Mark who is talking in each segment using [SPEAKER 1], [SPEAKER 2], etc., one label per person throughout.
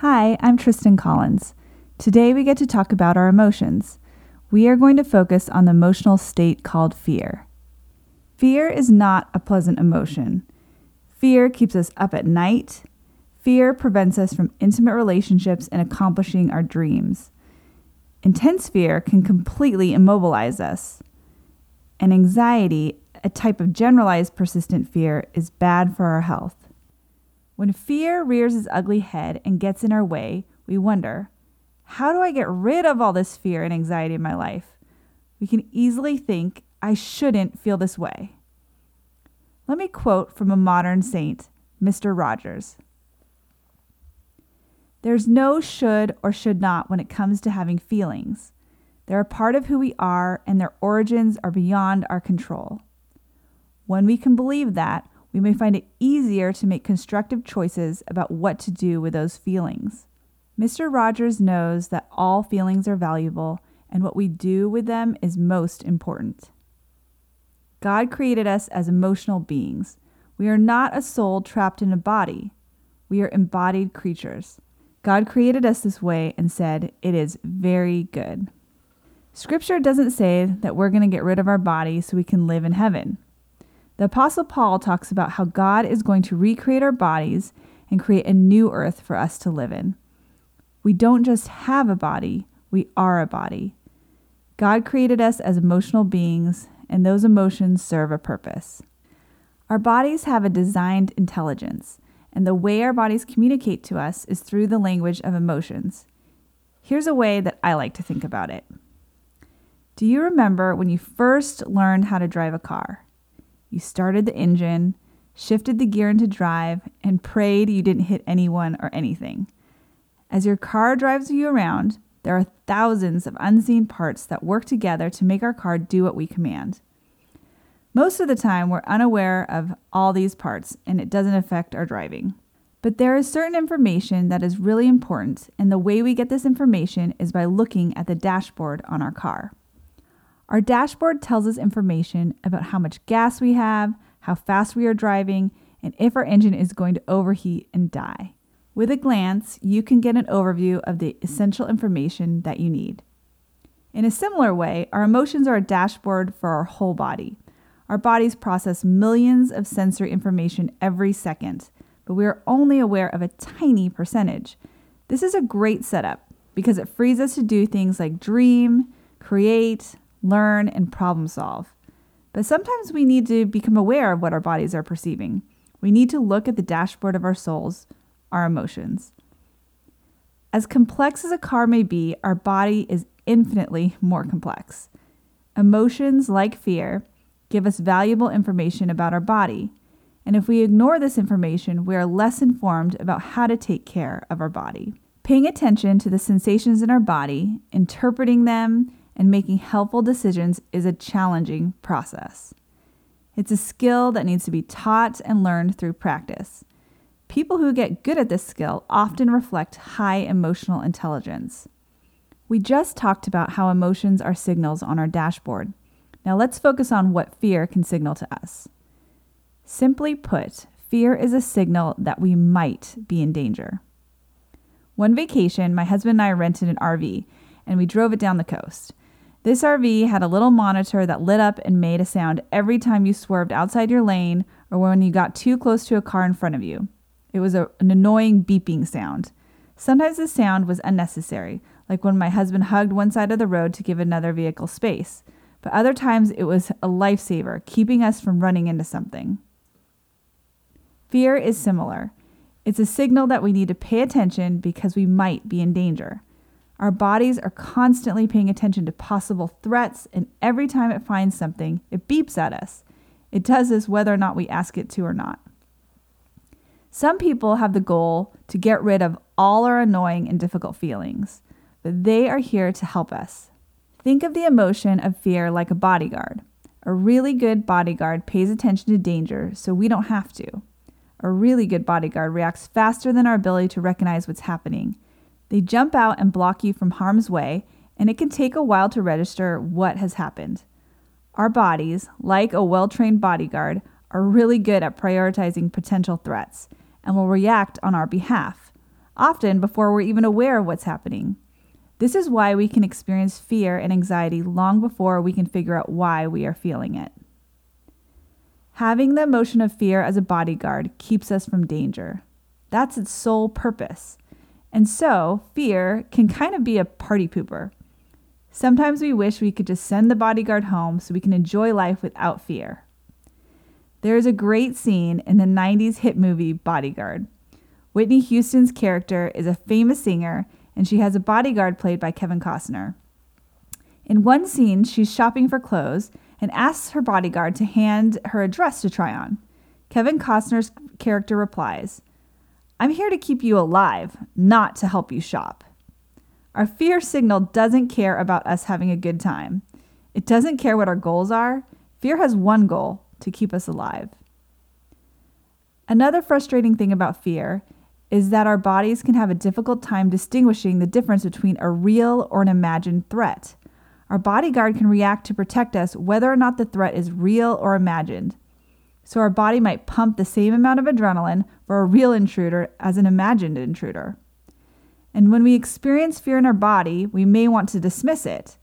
[SPEAKER 1] Hi, I'm Tristen Collins. Today we get to talk about our emotions. We are going to focus on the emotional state called fear. Fear is not a pleasant emotion. Fear keeps us up at night. Fear prevents us from intimate relationships and accomplishing our dreams. Intense fear can completely immobilize us. And anxiety, a type of generalized persistent fear, is bad for our health. When fear rears its ugly head and gets in our way, we wonder, how do I get rid of all this fear and anxiety in my life? We can easily think, I shouldn't feel this way. Let me quote from a modern saint, Mr. Rogers. There's no should or should not when it comes to having feelings. They're a part of who we are, and their origins are beyond our control. When we can believe that, we may find it easier to make constructive choices about what to do with those feelings. Mr. Rogers knows that all feelings are valuable and what we do with them is most important. God created us as emotional beings. We are not a soul trapped in a body. We are embodied creatures. God created us this way and said, It is very good. Scripture doesn't say that we're going to get rid of our body so we can live in heaven. The Apostle Paul talks about how God is going to recreate our bodies and create a new earth for us to live in. We don't just have a body, we are a body. God created us as emotional beings, and those emotions serve a purpose. Our bodies have a designed intelligence, and the way our bodies communicate to us is through the language of emotions. Here's a way that I like to think about it. Do you remember when you first learned how to drive a car? You started the engine, shifted the gear into drive, and prayed you didn't hit anyone or anything. As your car drives you around, there are thousands of unseen parts that work together to make our car do what we command. Most of the time, we're unaware of all these parts and it doesn't affect our driving. But there is certain information that is really important, and the way we get this information is by looking at the dashboard on our car. Our dashboard tells us information about how much gas we have, how fast we are driving, and if our engine is going to overheat and die. With a glance, you can get an overview of the essential information that you need. In a similar way, our emotions are a dashboard for our whole body. Our bodies process millions of sensory information every second, but we are only aware of a tiny percentage. This is a great setup because it frees us to do things like dream, create, learn, and problem solve. But sometimes we need to become aware of what our bodies are perceiving. We need to look at the dashboard of our souls, our emotions. As complex as a car may be, our body is infinitely more complex. Emotions, like fear, give us valuable information about our body. And if we ignore this information, we are less informed about how to take care of our body. Paying attention to the sensations in our body, interpreting them, and making helpful decisions is a challenging process. It's a skill that needs to be taught and learned through practice. People who get good at this skill often reflect high emotional intelligence. We just talked about how emotions are signals on our dashboard. Now let's focus on what fear can signal to us. Simply put, fear is a signal that we might be in danger. One vacation, my husband and I rented an RV and we drove it down the coast. This RV had a little monitor that lit up and made a sound every time you swerved outside your lane or when you got too close to a car in front of you. It was a, an annoying beeping sound. Sometimes the sound was unnecessary, like when my husband hugged one side of the road to give another vehicle space, but other times it was a lifesaver, keeping us from running into something. Fear is similar. It's a signal that we need to pay attention because we might be in danger. Our bodies are constantly paying attention to possible threats, and every time it finds something, it beeps at us. It does this whether or not we ask it to or not. Some people have the goal to get rid of all our annoying and difficult feelings, but they are here to help us. Think of the emotion of fear like a bodyguard. A really good bodyguard pays attention to danger so we don't have to. A really good bodyguard reacts faster than our ability to recognize what's happening they jump out and block you from harm's way, and it can take a while to register what has happened. Our bodies, like a well trained bodyguard, are really good at prioritizing potential threats and will react on our behalf. often before we're even aware of what's happening. This is why we can experience fear and anxiety long before we can figure out why we are feeling it. Having the emotion of fear as a bodyguard keeps us from danger. That's its sole purpose. And so, fear can kind of be a party pooper. Sometimes we wish we could just send the bodyguard home so we can enjoy life without fear. There is a great scene in the 90s hit movie Bodyguard. Whitney Houston's character is a famous singer, and she has a bodyguard played by Kevin Costner. In one scene, she's shopping for clothes and asks her bodyguard to hand her a dress to try on. Kevin Costner's character replies, I'm here to keep you alive, not to help you shop. Our fear signal doesn't care about us having a good time. It doesn't care what our goals are. Fear has one goal to keep us alive. Another frustrating thing about fear is that our bodies can have a difficult time distinguishing the difference between a real or an imagined threat. Our bodyguard can react to protect us whether or not the threat is real or imagined. So our body might pump the same amount of adrenaline for a real intruder as an imagined intruder. And when we experience fear in our body, we may want to dismiss it,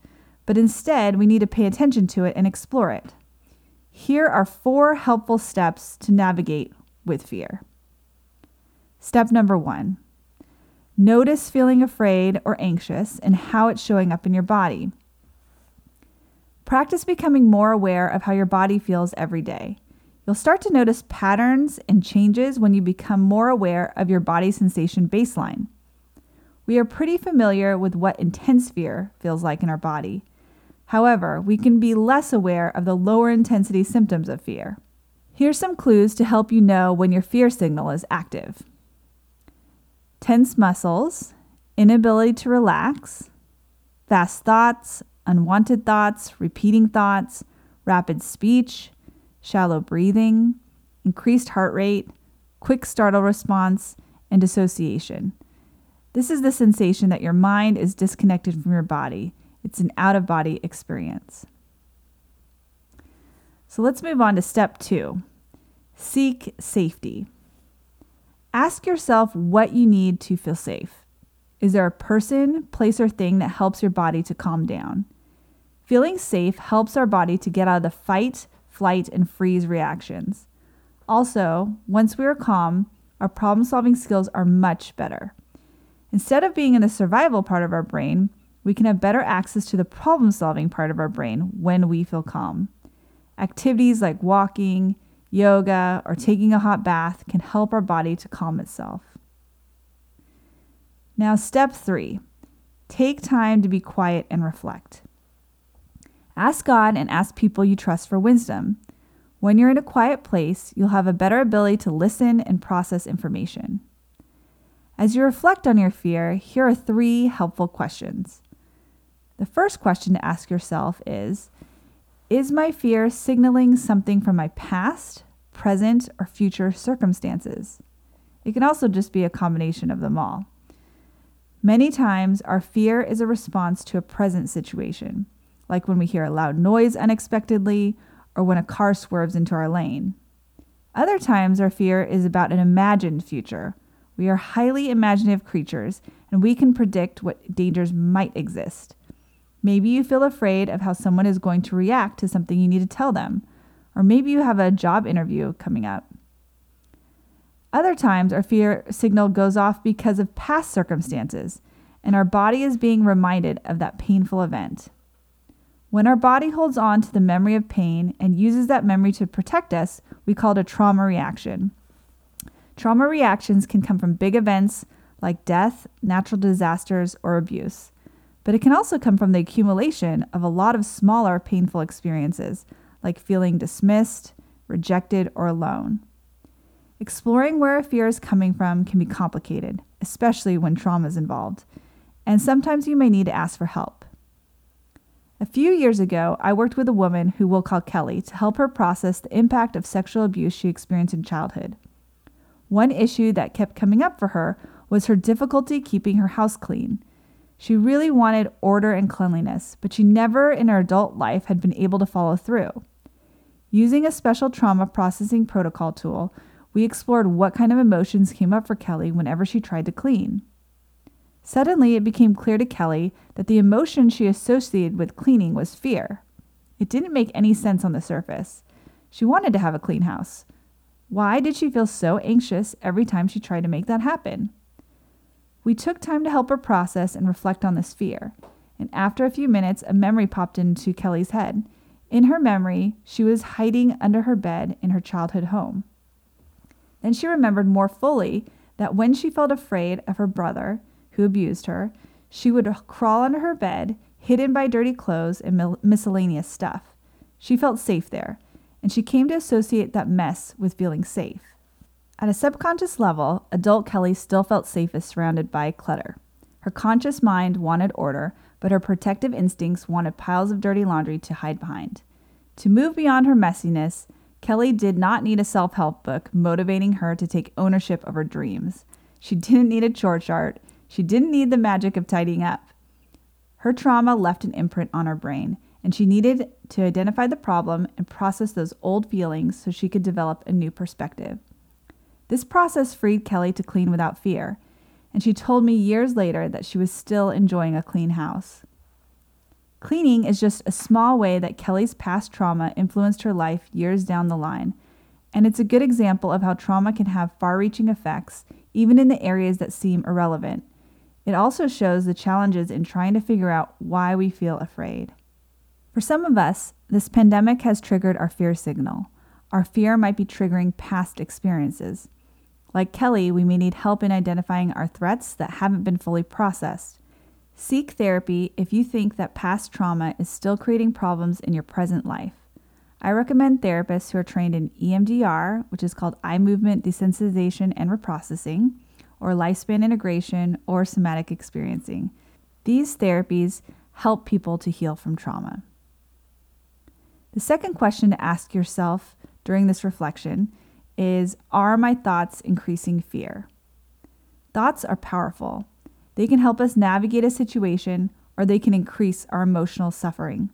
[SPEAKER 1] but instead we need to pay attention to it and explore it. Here are four helpful steps to navigate with fear. Step number one notice feeling afraid or anxious and how it's showing up in your body. Practice becoming more aware of how your body feels every day. You'll start to notice patterns and changes when you become more aware of your body sensation baseline. We are pretty familiar with what intense fear feels like in our body. However, we can be less aware of the lower intensity symptoms of fear. Here's some clues to help you know when your fear signal is active tense muscles, inability to relax, fast thoughts, unwanted thoughts, repeating thoughts, rapid speech, shallow breathing, increased heart rate, quick startle response, and dissociation. This is the sensation that your mind is disconnected from your body. It's an out of body experience. So let's move on to step two seek safety. Ask yourself what you need to feel safe. Is there a person, place, or thing that helps your body to calm down? Feeling safe helps our body to get out of the fight, flight, and freeze reactions. Also, once we are calm, our problem solving skills are much better. Instead of being in the survival part of our brain, we can have better access to the problem solving part of our brain when we feel calm. Activities like walking, yoga, or taking a hot bath can help our body to calm itself. Now, step three take time to be quiet and reflect. Ask God and ask people you trust for wisdom. When you're in a quiet place, you'll have a better ability to listen and process information. As you reflect on your fear, here are three helpful questions. The first question to ask yourself is Is my fear signaling something from my past, present, or future circumstances? It can also just be a combination of them all. Many times, our fear is a response to a present situation like when we hear a loud noise unexpectedly or when a car swerves into our lane. Other times, our fear is about an imagined future. We are highly imaginative creatures, and we can predict what dangers might exist. Maybe you feel afraid of how someone is going to react to something you need to tell them, or maybe you have a job interview coming up. Other times, our fear signal goes off because of past circumstances, and our body is being reminded of that painful event. When our body holds on to the memory of pain and uses that memory to protect us, we call it a trauma reaction. Trauma reactions can come from big events like death, natural disasters, or abuse. But it can also come from the accumulation of a lot of smaller painful experiences, like feeling dismissed, rejected, or alone. Exploring where a fear is coming from can be complicated, especially when trauma is involved, and sometimes you may need to ask for help. A few years ago, I worked with a woman who we'll call Kelly to help her process the impact of sexual abuse she experienced in childhood. One issue that kept coming up for her was her difficulty keeping her house clean. She really wanted order and cleanliness, but she never in her adult life had been able to follow through. Using a special trauma processing protocol tool, we explored what kind of emotions came up for Kelly whenever she tried to clean. Suddenly, it became clear to Kelly that the emotion she associated with cleaning was fear. It didn't make any sense on the surface. She wanted to have a clean house. Why did she feel so anxious every time she tried to make that happen? We took time to help her process and reflect on this fear. And after a few minutes, a memory popped into Kelly's head. In her memory, she was hiding under her bed in her childhood home. Then she remembered more fully that when she felt afraid of her brother, who abused her, she would crawl under her bed, hidden by dirty clothes and miscellaneous stuff. She felt safe there, and she came to associate that mess with feeling safe. At a subconscious level, adult Kelly still felt safest surrounded by clutter. Her conscious mind wanted order, but her protective instincts wanted piles of dirty laundry to hide behind. To move beyond her messiness, Kelly did not need a self help book motivating her to take ownership of her dreams. She didn't need a chore chart. She didn't need the magic of tidying up. Her trauma left an imprint on her brain, and she needed to identify the problem and process those old feelings so she could develop a new perspective. This process freed Kelly to clean without fear, and she told me years later that she was still enjoying a clean house. Cleaning is just a small way that Kelly's past trauma influenced her life years down the line, and it's a good example of how trauma can have far reaching effects, even in the areas that seem irrelevant. It also shows the challenges in trying to figure out why we feel afraid. For some of us, this pandemic has triggered our fear signal. Our fear might be triggering past experiences. Like Kelly, we may need help in identifying our threats that haven't been fully processed. Seek therapy if you think that past trauma is still creating problems in your present life. I recommend therapists who are trained in EMDR, which is called eye movement desensitization and reprocessing, or lifespan integration, or somatic experiencing. These therapies help people to heal from trauma. The second question to ask yourself during this reflection is Are my thoughts increasing fear? Thoughts are powerful. They can help us navigate a situation or they can increase our emotional suffering.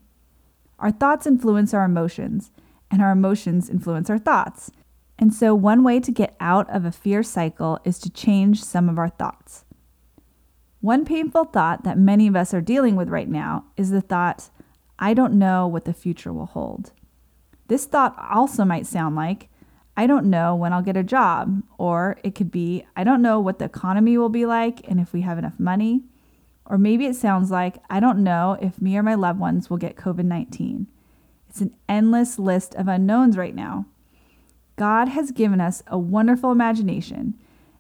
[SPEAKER 1] Our thoughts influence our emotions, and our emotions influence our thoughts. And so, one way to get out of a fear cycle is to change some of our thoughts. One painful thought that many of us are dealing with right now is the thought, I don't know what the future will hold. This thought also might sound like, I don't know when I'll get a job. Or it could be, I don't know what the economy will be like and if we have enough money. Or maybe it sounds like, I don't know if me or my loved ones will get COVID 19. It's an endless list of unknowns right now. God has given us a wonderful imagination.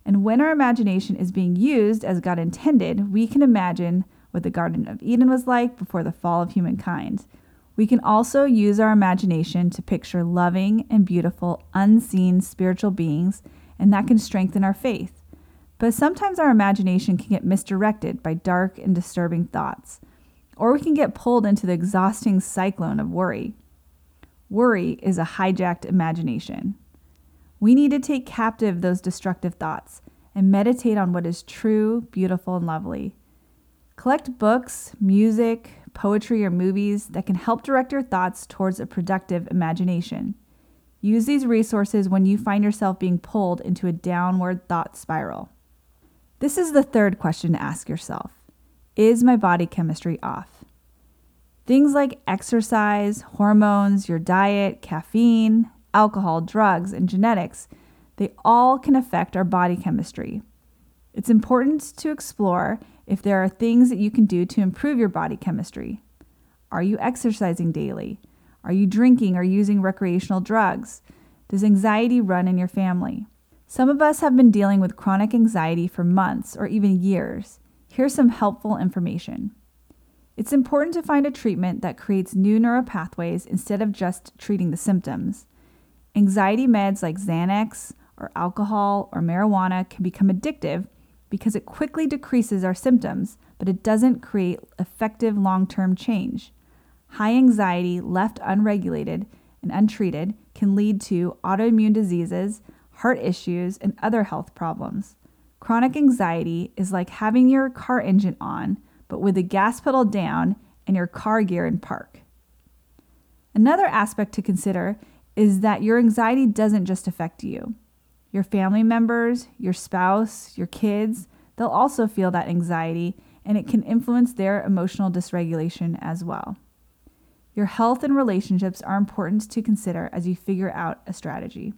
[SPEAKER 1] And when our imagination is being used as God intended, we can imagine what the Garden of Eden was like before the fall of humankind. We can also use our imagination to picture loving and beautiful, unseen spiritual beings, and that can strengthen our faith. But sometimes our imagination can get misdirected by dark and disturbing thoughts, or we can get pulled into the exhausting cyclone of worry. Worry is a hijacked imagination. We need to take captive those destructive thoughts and meditate on what is true, beautiful, and lovely. Collect books, music, poetry, or movies that can help direct your thoughts towards a productive imagination. Use these resources when you find yourself being pulled into a downward thought spiral. This is the third question to ask yourself Is my body chemistry off? Things like exercise, hormones, your diet, caffeine, alcohol, drugs, and genetics, they all can affect our body chemistry. It's important to explore if there are things that you can do to improve your body chemistry. Are you exercising daily? Are you drinking or using recreational drugs? Does anxiety run in your family? Some of us have been dealing with chronic anxiety for months or even years. Here's some helpful information. It's important to find a treatment that creates new neural pathways instead of just treating the symptoms. Anxiety meds like Xanax or alcohol or marijuana can become addictive because it quickly decreases our symptoms, but it doesn't create effective long term change. High anxiety, left unregulated and untreated, can lead to autoimmune diseases, heart issues, and other health problems. Chronic anxiety is like having your car engine on, but with the gas pedal down and your car gear in park. Another aspect to consider is that your anxiety doesn't just affect you. Your family members, your spouse, your kids, they'll also feel that anxiety and it can influence their emotional dysregulation as well. Your health and relationships are important to consider as you figure out a strategy.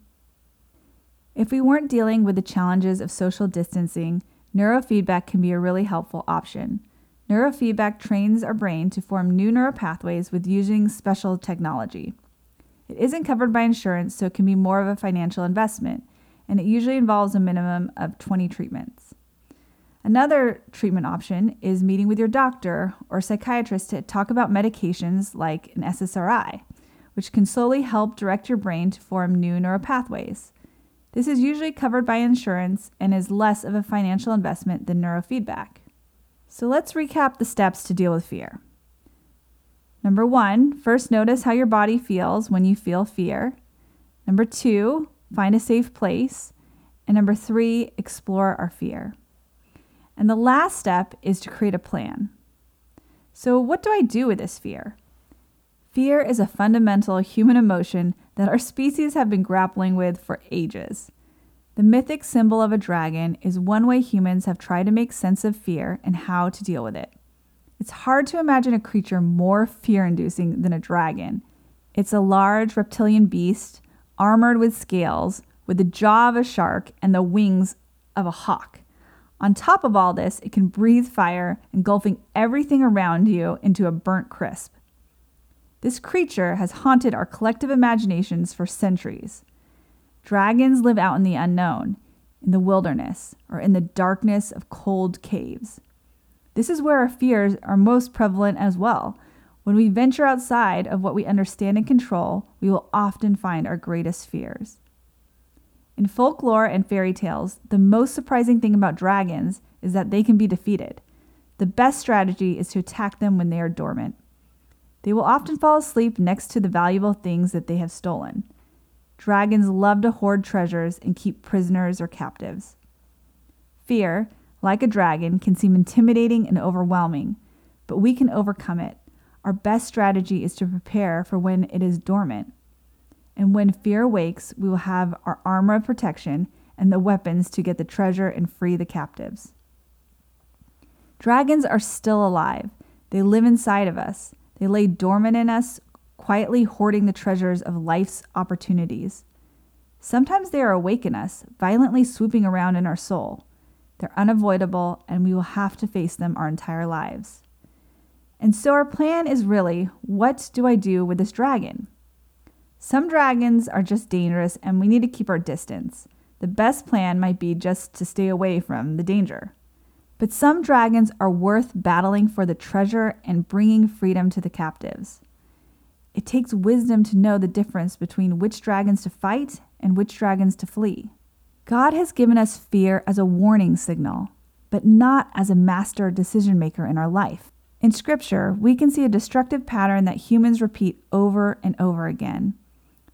[SPEAKER 1] If we weren't dealing with the challenges of social distancing, neurofeedback can be a really helpful option. Neurofeedback trains our brain to form new neural pathways with using special technology. It isn't covered by insurance, so it can be more of a financial investment, and it usually involves a minimum of 20 treatments. Another treatment option is meeting with your doctor or psychiatrist to talk about medications like an SSRI, which can slowly help direct your brain to form new neural pathways. This is usually covered by insurance and is less of a financial investment than neurofeedback. So let's recap the steps to deal with fear. Number one, first notice how your body feels when you feel fear. Number two, find a safe place. And number three, explore our fear. And the last step is to create a plan. So, what do I do with this fear? Fear is a fundamental human emotion that our species have been grappling with for ages. The mythic symbol of a dragon is one way humans have tried to make sense of fear and how to deal with it. It's hard to imagine a creature more fear inducing than a dragon. It's a large reptilian beast, armored with scales, with the jaw of a shark and the wings of a hawk. On top of all this, it can breathe fire, engulfing everything around you into a burnt crisp. This creature has haunted our collective imaginations for centuries. Dragons live out in the unknown, in the wilderness, or in the darkness of cold caves. This is where our fears are most prevalent as well. When we venture outside of what we understand and control, we will often find our greatest fears. In folklore and fairy tales, the most surprising thing about dragons is that they can be defeated. The best strategy is to attack them when they are dormant. They will often fall asleep next to the valuable things that they have stolen. Dragons love to hoard treasures and keep prisoners or captives. Fear, like a dragon, can seem intimidating and overwhelming, but we can overcome it. Our best strategy is to prepare for when it is dormant. And when fear awakes, we will have our armor of protection and the weapons to get the treasure and free the captives. Dragons are still alive. They live inside of us. They lay dormant in us, quietly hoarding the treasures of life's opportunities. Sometimes they are awake in us, violently swooping around in our soul. They're unavoidable, and we will have to face them our entire lives. And so, our plan is really what do I do with this dragon? Some dragons are just dangerous and we need to keep our distance. The best plan might be just to stay away from the danger. But some dragons are worth battling for the treasure and bringing freedom to the captives. It takes wisdom to know the difference between which dragons to fight and which dragons to flee. God has given us fear as a warning signal, but not as a master decision maker in our life. In Scripture, we can see a destructive pattern that humans repeat over and over again.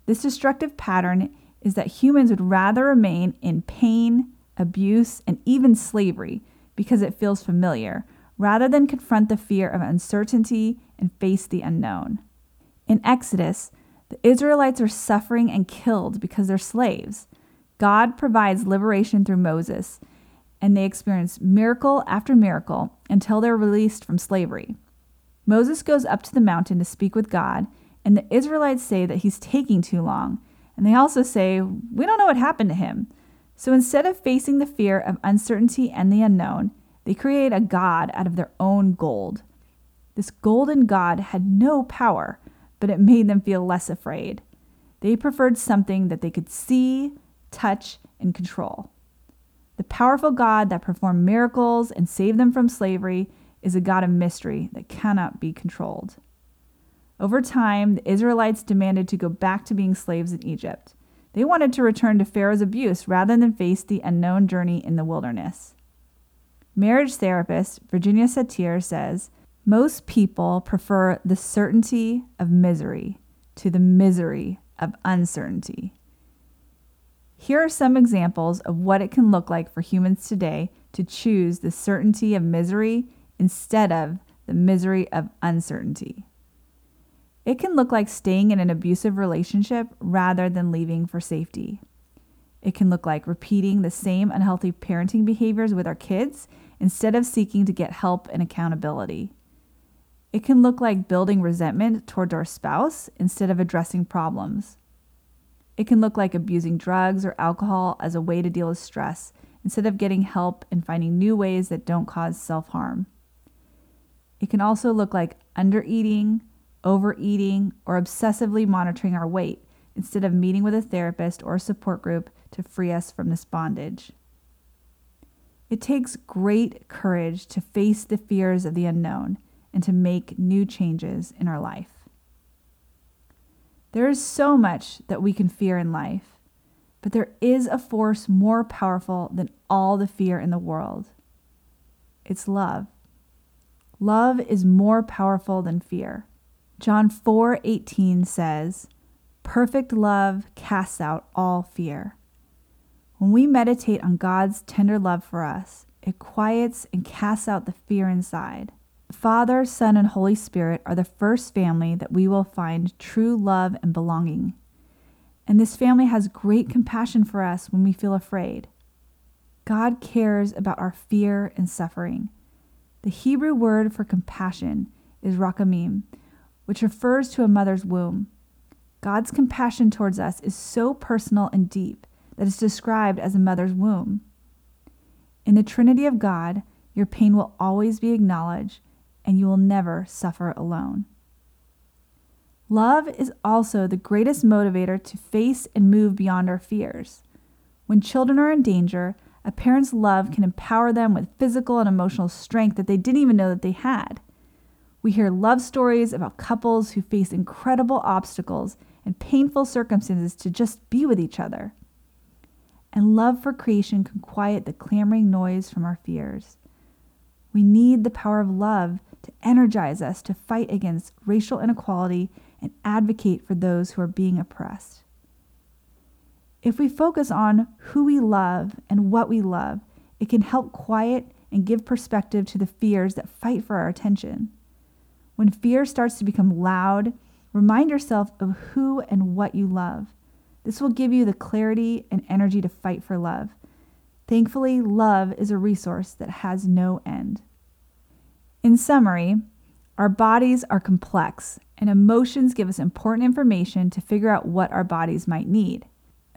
[SPEAKER 1] This destructive pattern is that humans would rather remain in pain, abuse, and even slavery because it feels familiar, rather than confront the fear of uncertainty and face the unknown. In Exodus, the Israelites are suffering and killed because they're slaves. God provides liberation through Moses, and they experience miracle after miracle until they're released from slavery. Moses goes up to the mountain to speak with God, and the Israelites say that he's taking too long. And they also say, We don't know what happened to him. So instead of facing the fear of uncertainty and the unknown, they create a God out of their own gold. This golden God had no power, but it made them feel less afraid. They preferred something that they could see, touch, and control. The powerful God that performed miracles and saved them from slavery is a God of mystery that cannot be controlled. Over time, the Israelites demanded to go back to being slaves in Egypt. They wanted to return to Pharaoh's abuse rather than face the unknown journey in the wilderness. Marriage therapist Virginia Satir says most people prefer the certainty of misery to the misery of uncertainty. Here are some examples of what it can look like for humans today to choose the certainty of misery instead of the misery of uncertainty. It can look like staying in an abusive relationship rather than leaving for safety. It can look like repeating the same unhealthy parenting behaviors with our kids instead of seeking to get help and accountability. It can look like building resentment towards our spouse instead of addressing problems. It can look like abusing drugs or alcohol as a way to deal with stress instead of getting help and finding new ways that don't cause self harm. It can also look like undereating, overeating, or obsessively monitoring our weight instead of meeting with a therapist or support group to free us from this bondage. It takes great courage to face the fears of the unknown and to make new changes in our life. There is so much that we can fear in life, but there is a force more powerful than all the fear in the world. It's love. Love is more powerful than fear. John 4:18 says, "Perfect love casts out all fear." When we meditate on God's tender love for us, it quiets and casts out the fear inside. Father, Son, and Holy Spirit are the first family that we will find true love and belonging. And this family has great compassion for us when we feel afraid. God cares about our fear and suffering. The Hebrew word for compassion is rakamim, which refers to a mother's womb. God's compassion towards us is so personal and deep that it's described as a mother's womb. In the Trinity of God, your pain will always be acknowledged and you will never suffer alone. Love is also the greatest motivator to face and move beyond our fears. When children are in danger, a parent's love can empower them with physical and emotional strength that they didn't even know that they had. We hear love stories about couples who face incredible obstacles and painful circumstances to just be with each other. And love for creation can quiet the clamoring noise from our fears. We need the power of love to energize us to fight against racial inequality and advocate for those who are being oppressed. If we focus on who we love and what we love, it can help quiet and give perspective to the fears that fight for our attention. When fear starts to become loud, remind yourself of who and what you love. This will give you the clarity and energy to fight for love. Thankfully, love is a resource that has no end. In summary, our bodies are complex, and emotions give us important information to figure out what our bodies might need.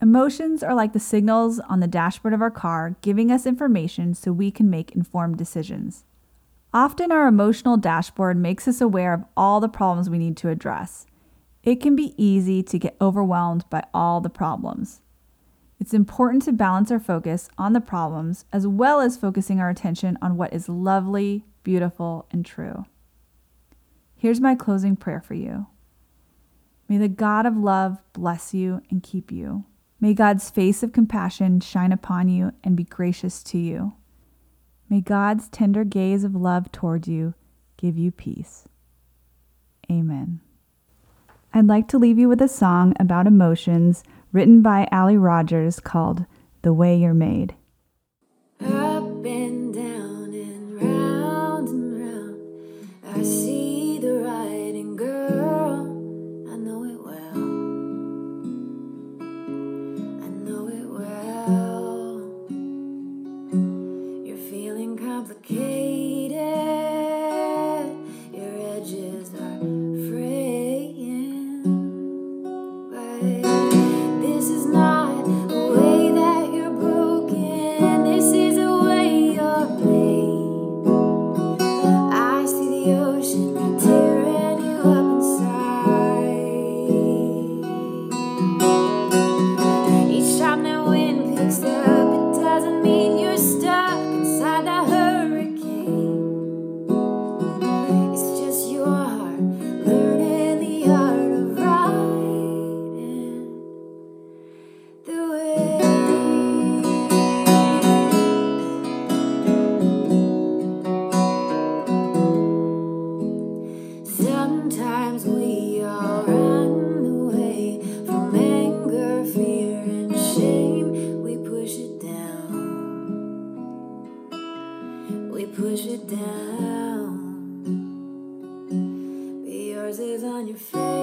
[SPEAKER 1] Emotions are like the signals on the dashboard of our car, giving us information so we can make informed decisions. Often, our emotional dashboard makes us aware of all the problems we need to address. It can be easy to get overwhelmed by all the problems. It's important to balance our focus on the problems as well as focusing our attention on what is lovely, beautiful, and true. Here's my closing prayer for you. May the God of love bless you and keep you. May God's face of compassion shine upon you and be gracious to you. May God's tender gaze of love toward you give you peace. Amen. I'd like to leave you with a song about emotions written by Alli Rogers called The Way You're Made.
[SPEAKER 2] Face, dear.
[SPEAKER 3] Yours is on your
[SPEAKER 2] space.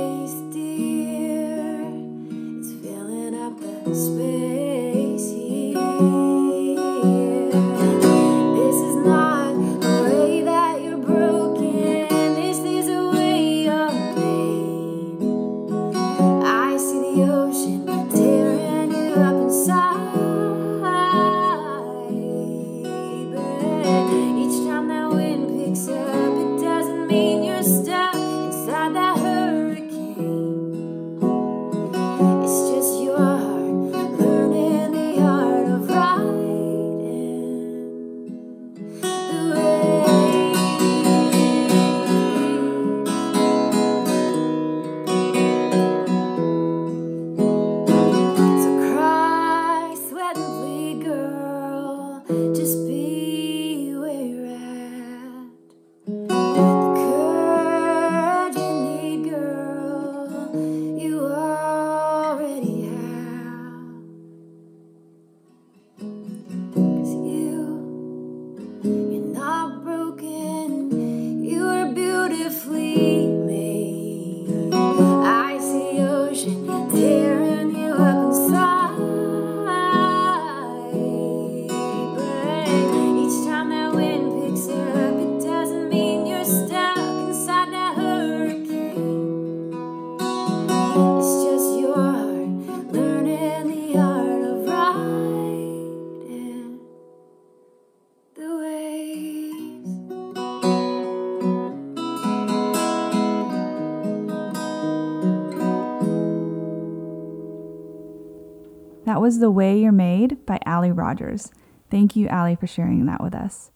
[SPEAKER 2] Was The Way You're Made by Alli Rogers. Thank you, Alli, for sharing that with us.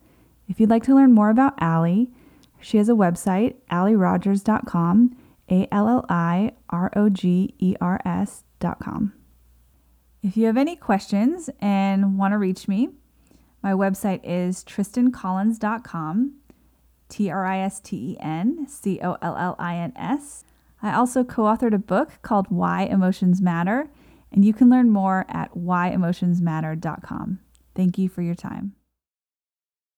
[SPEAKER 2] If you'd like to learn more about Alli, she has a website, allirogers.com, A L L I R O G E R S.com. If you have any questions and want to reach me, my website is tristencollins.com, T R I S T E N C O L L I N S. I also co authored a book called Why Emotions Matter, and you can learn more at whyemotionsmatter.com. Thank you for your time.